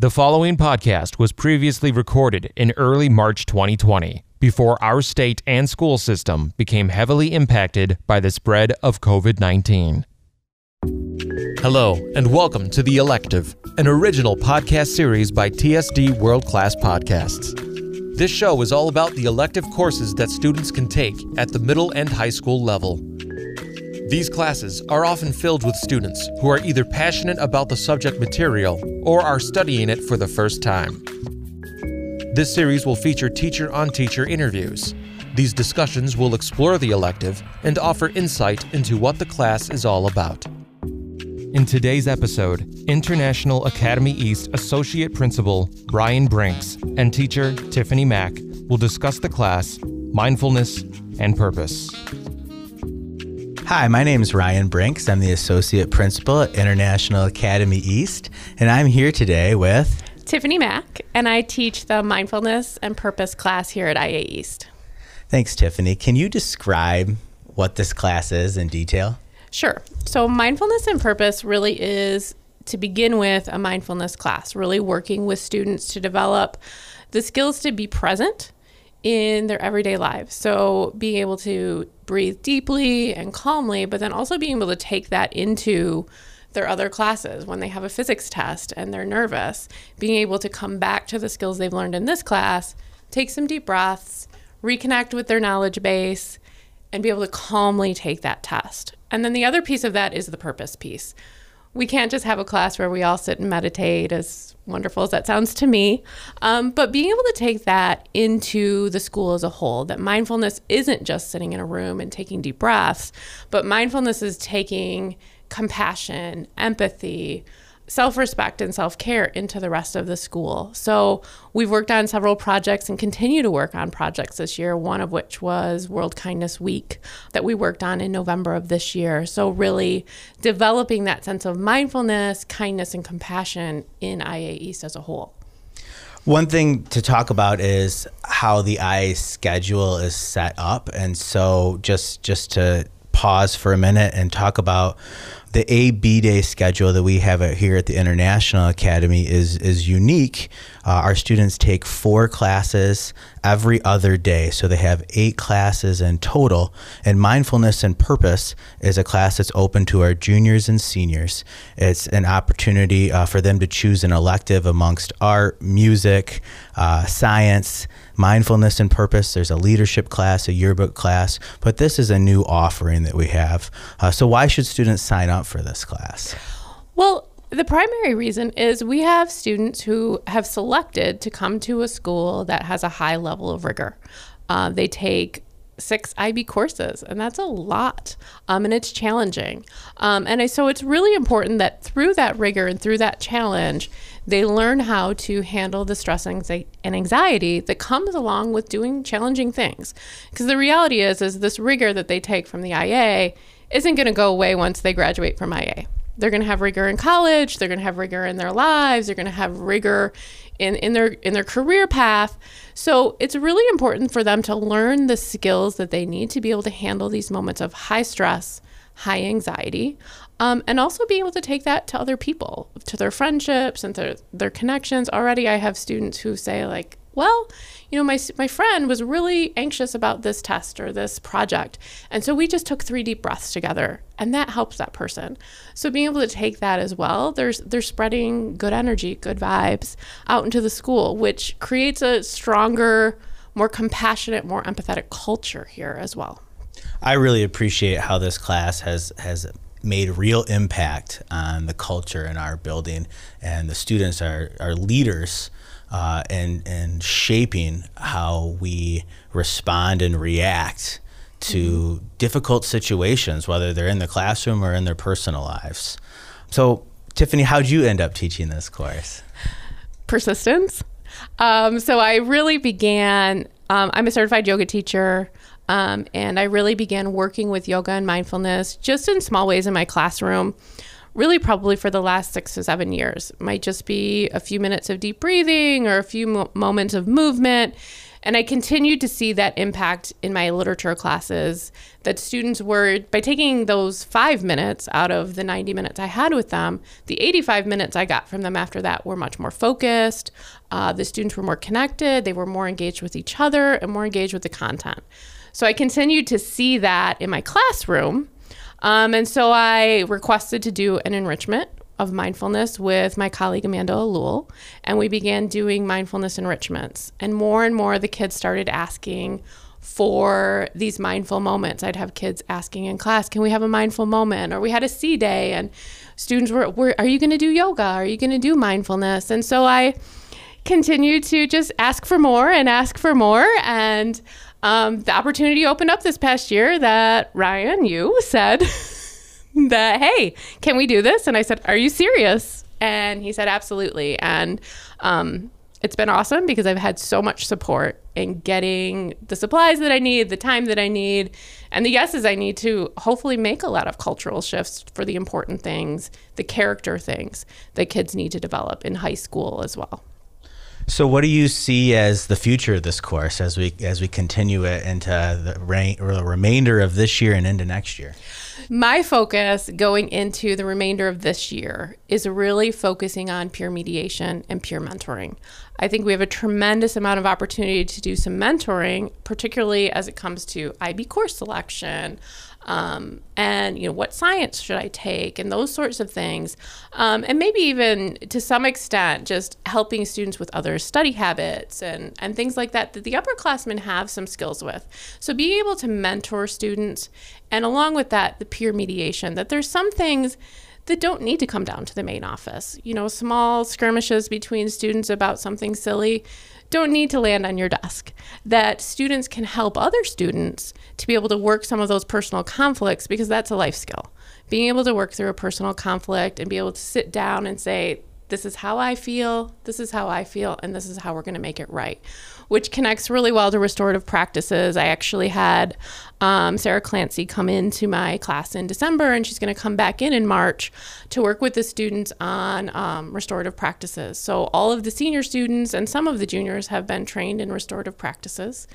The following podcast was previously recorded in early March 2020, before our state and school system became heavily impacted by the spread of COVID 19. Hello, and welcome to The Elective, an original podcast series by TSD World Class Podcasts. This show is all about the elective courses that students can take at the middle and high school level. These classes are often filled with students who are either passionate about the subject material or are studying it for the first time. This series will feature teacher on teacher interviews. These discussions will explore the elective and offer insight into what the class is all about. In today's episode, International Academy East Associate Principal Brian Brinks and teacher Tiffany Mack will discuss the class, mindfulness, and purpose. Hi, my name is Ryan Brinks. I'm the Associate Principal at International Academy East, and I'm here today with Tiffany Mack, and I teach the mindfulness and purpose class here at IA East. Thanks, Tiffany. Can you describe what this class is in detail? Sure. So, mindfulness and purpose really is, to begin with, a mindfulness class, really working with students to develop the skills to be present in their everyday lives. So, being able to breathe deeply and calmly, but then also being able to take that into their other classes when they have a physics test and they're nervous, being able to come back to the skills they've learned in this class, take some deep breaths, reconnect with their knowledge base, and be able to calmly take that test. And then the other piece of that is the purpose piece we can't just have a class where we all sit and meditate, as wonderful as that sounds to me. Um, but being able to take that into the school as a whole, that mindfulness isn't just sitting in a room and taking deep breaths, but mindfulness is taking compassion, empathy, self respect and self care into the rest of the school. So we've worked on several projects and continue to work on projects this year, one of which was World Kindness Week that we worked on in November of this year. So, really developing that sense of mindfulness, kindness, and compassion in IA East as a whole. One thing to talk about is how the IA schedule is set up. And so, just, just to pause for a minute and talk about the A B day schedule that we have here at the International Academy is is unique. Uh, our students take four classes every other day, so they have eight classes in total. And mindfulness and purpose is a class that's open to our juniors and seniors. It's an opportunity uh, for them to choose an elective amongst art, music, uh, science mindfulness and purpose. There's a leadership class, a yearbook class, but this is a new offering that we have. Uh, so, why should students sign up for this class? Well, the primary reason is we have students who have selected to come to a school that has a high level of rigor. Uh, they take six IB courses, and that's a lot, um, and it's challenging. Um, and I, so it's really important that through that rigor and through that challenge, they learn how to handle the stress and anxiety that comes along with doing challenging things. Because the reality is, is this rigor that they take from the IA isn't going to go away once they graduate from IA. They're going to have rigor in college. They're going to have rigor in their lives. They're going to have rigor in, in their in their career path. So it's really important for them to learn the skills that they need to be able to handle these moments of high stress, high anxiety, um, and also being able to take that to other people, to their friendships and to their connections. Already, I have students who say like, well, you know, my, my friend was really anxious about this test or this project. And so we just took three deep breaths together and that helps that person. So being able to take that as well, there's they're spreading good energy, good vibes out into the school, which creates a stronger, more compassionate, more empathetic culture here as well. I really appreciate how this class has has made real impact on the culture in our building and the students are, are leaders uh, and and shaping how we respond and react to mm-hmm. difficult situations, whether they're in the classroom or in their personal lives. So, Tiffany, how'd you end up teaching this course? Persistence. Um, so I really began. Um, I'm a certified yoga teacher. Um, and I really began working with yoga and mindfulness just in small ways in my classroom really probably for the last six to seven years. It might just be a few minutes of deep breathing or a few mo- moments of movement. And I continued to see that impact in my literature classes that students were, by taking those five minutes out of the 90 minutes I had with them, the 85 minutes I got from them after that were much more focused. Uh, the students were more connected, they were more engaged with each other, and more engaged with the content. So I continued to see that in my classroom. Um, and so I requested to do an enrichment of mindfulness with my colleague Amanda Alul, and we began doing mindfulness enrichments. And more and more the kids started asking for these mindful moments. I'd have kids asking in class, "Can we have a mindful moment?" Or we had a C day, and students were, were "Are you going to do yoga? Are you going to do mindfulness?" And so I continued to just ask for more and ask for more, and um, the opportunity opened up this past year that Ryan, you said. that, hey, can we do this? And I said, are you serious? And he said, absolutely. And um, it's been awesome because I've had so much support in getting the supplies that I need, the time that I need, and the yeses I need to hopefully make a lot of cultural shifts for the important things, the character things that kids need to develop in high school as well. So, what do you see as the future of this course as we as we continue it into the, the remainder of this year and into next year? My focus going into the remainder of this year is really focusing on peer mediation and peer mentoring. I think we have a tremendous amount of opportunity to do some mentoring, particularly as it comes to IB course selection, um, and you know what science should I take and those sorts of things, um, and maybe even to some extent just helping students with other study habits and and things like that that the upperclassmen have some skills with. So being able to mentor students, and along with that, the peer mediation that there's some things that don't need to come down to the main office. You know, small skirmishes between students about something silly don't need to land on your desk. That students can help other students to be able to work some of those personal conflicts because that's a life skill. Being able to work through a personal conflict and be able to sit down and say, this is how I feel, this is how I feel, and this is how we're going to make it right which connects really well to restorative practices. I actually had um, Sarah Clancy come into my class in December, and she's going to come back in in March to work with the students on um, restorative practices. So, all of the senior students and some of the juniors have been trained in restorative practices,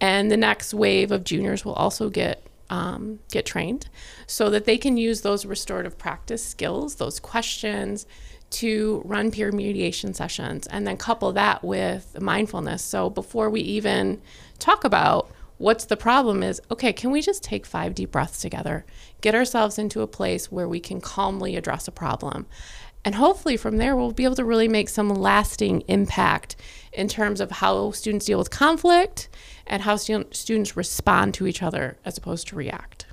and the next wave of juniors will also get um, get trained so that they can use those restorative practice skills, those questions, to run peer mediation sessions and then couple that with mindfulness. So before we even talk about what's the problem is okay, can we just take five deep breaths together, get ourselves into a place where we can calmly address a problem? And hopefully from there, we'll be able to really make some lasting impact in terms of how students deal with conflict and how students respond to each other as opposed to react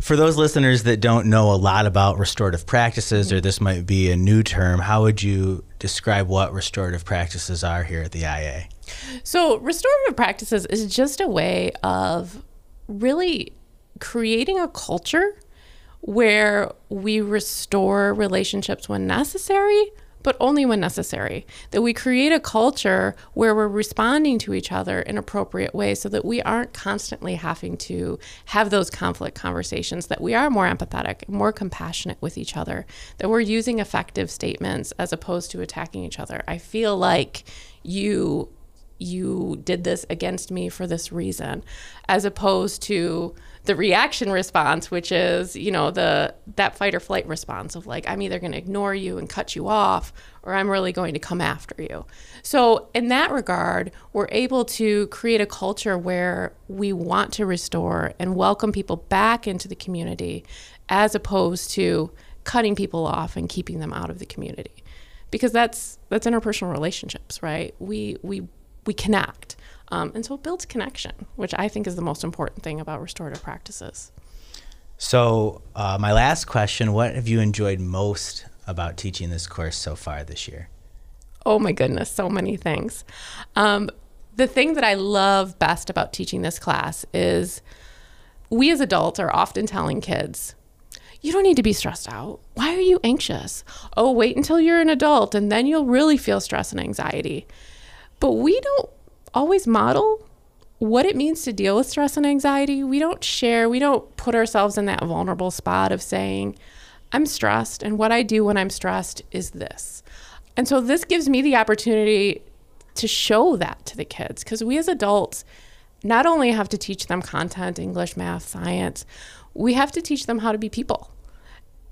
for those listeners that don't know a lot about restorative practices, or this might be a new term, how would you describe what restorative practices are here at the IA? So, restorative practices is just a way of really creating a culture where we restore relationships when necessary, but only when necessary. That we create a culture where we're responding to each other in appropriate ways so that we aren't constantly having to have those conflict conversations, that we are more empathetic, more compassionate with each other, that we're using effective statements as opposed to attacking each other. I feel like you you did this against me for this reason as opposed to the reaction response which is you know the that fight or flight response of like i'm either going to ignore you and cut you off or i'm really going to come after you. So in that regard we're able to create a culture where we want to restore and welcome people back into the community as opposed to cutting people off and keeping them out of the community. Because that's that's interpersonal relationships right? We we we connect. Um, and so it builds connection, which I think is the most important thing about restorative practices. So, uh, my last question What have you enjoyed most about teaching this course so far this year? Oh my goodness, so many things. Um, the thing that I love best about teaching this class is we as adults are often telling kids, you don't need to be stressed out. Why are you anxious? Oh, wait until you're an adult and then you'll really feel stress and anxiety. But we don't always model what it means to deal with stress and anxiety. We don't share, we don't put ourselves in that vulnerable spot of saying, I'm stressed, and what I do when I'm stressed is this. And so this gives me the opportunity to show that to the kids because we as adults not only have to teach them content, English, math, science, we have to teach them how to be people.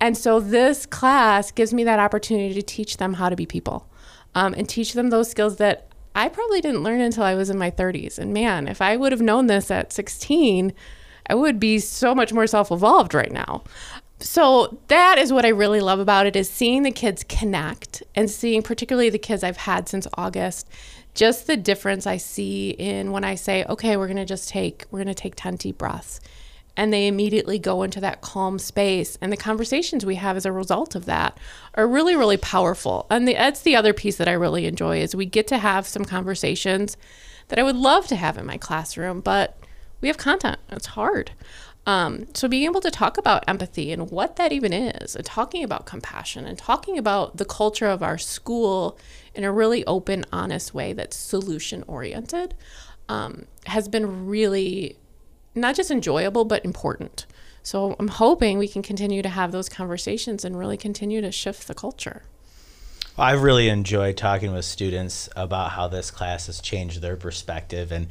And so this class gives me that opportunity to teach them how to be people um, and teach them those skills that I probably didn't learn until I was in my 30s. And man, if I would have known this at 16, I would be so much more self evolved right now. So that is what I really love about it is seeing the kids connect and seeing particularly the kids I've had since August just the difference I see in when I say, okay, we're going to just take, we're going to take 10 deep breaths. And they immediately go into that calm space. And the conversations we have as a result of that are really, really powerful. And the, that's the other piece that I really enjoy is we get to have some conversations that I would love to have in my classroom, but we have content. It's hard. Um, so being able to talk about empathy and what that even is, and talking about compassion and talking about the culture of our school in a really open, honest way that's solution oriented, um, has been really not just enjoyable but important. So I'm hoping we can continue to have those conversations and really continue to shift the culture. I really enjoy talking with students about how this class has changed their perspective and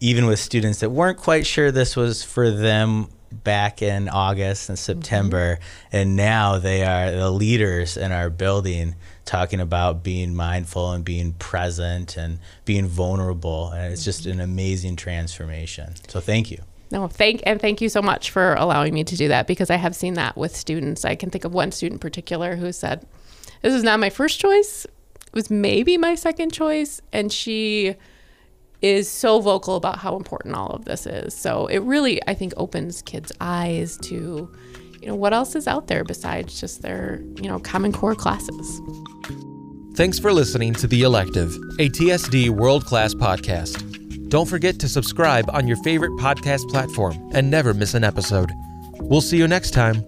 even with students that weren't quite sure this was for them back in August and September, mm-hmm. and now they are the leaders in our building talking about being mindful and being present and being vulnerable. And it's just an amazing transformation. So thank you. No, thank and thank you so much for allowing me to do that because I have seen that with students. I can think of one student in particular who said, "This is not my first choice. It was maybe my second choice," and she is so vocal about how important all of this is. So it really, I think, opens kids' eyes to, you know, what else is out there besides just their, you know, Common Core classes. Thanks for listening to The Elective, a TSD world class podcast. Don't forget to subscribe on your favorite podcast platform and never miss an episode. We'll see you next time.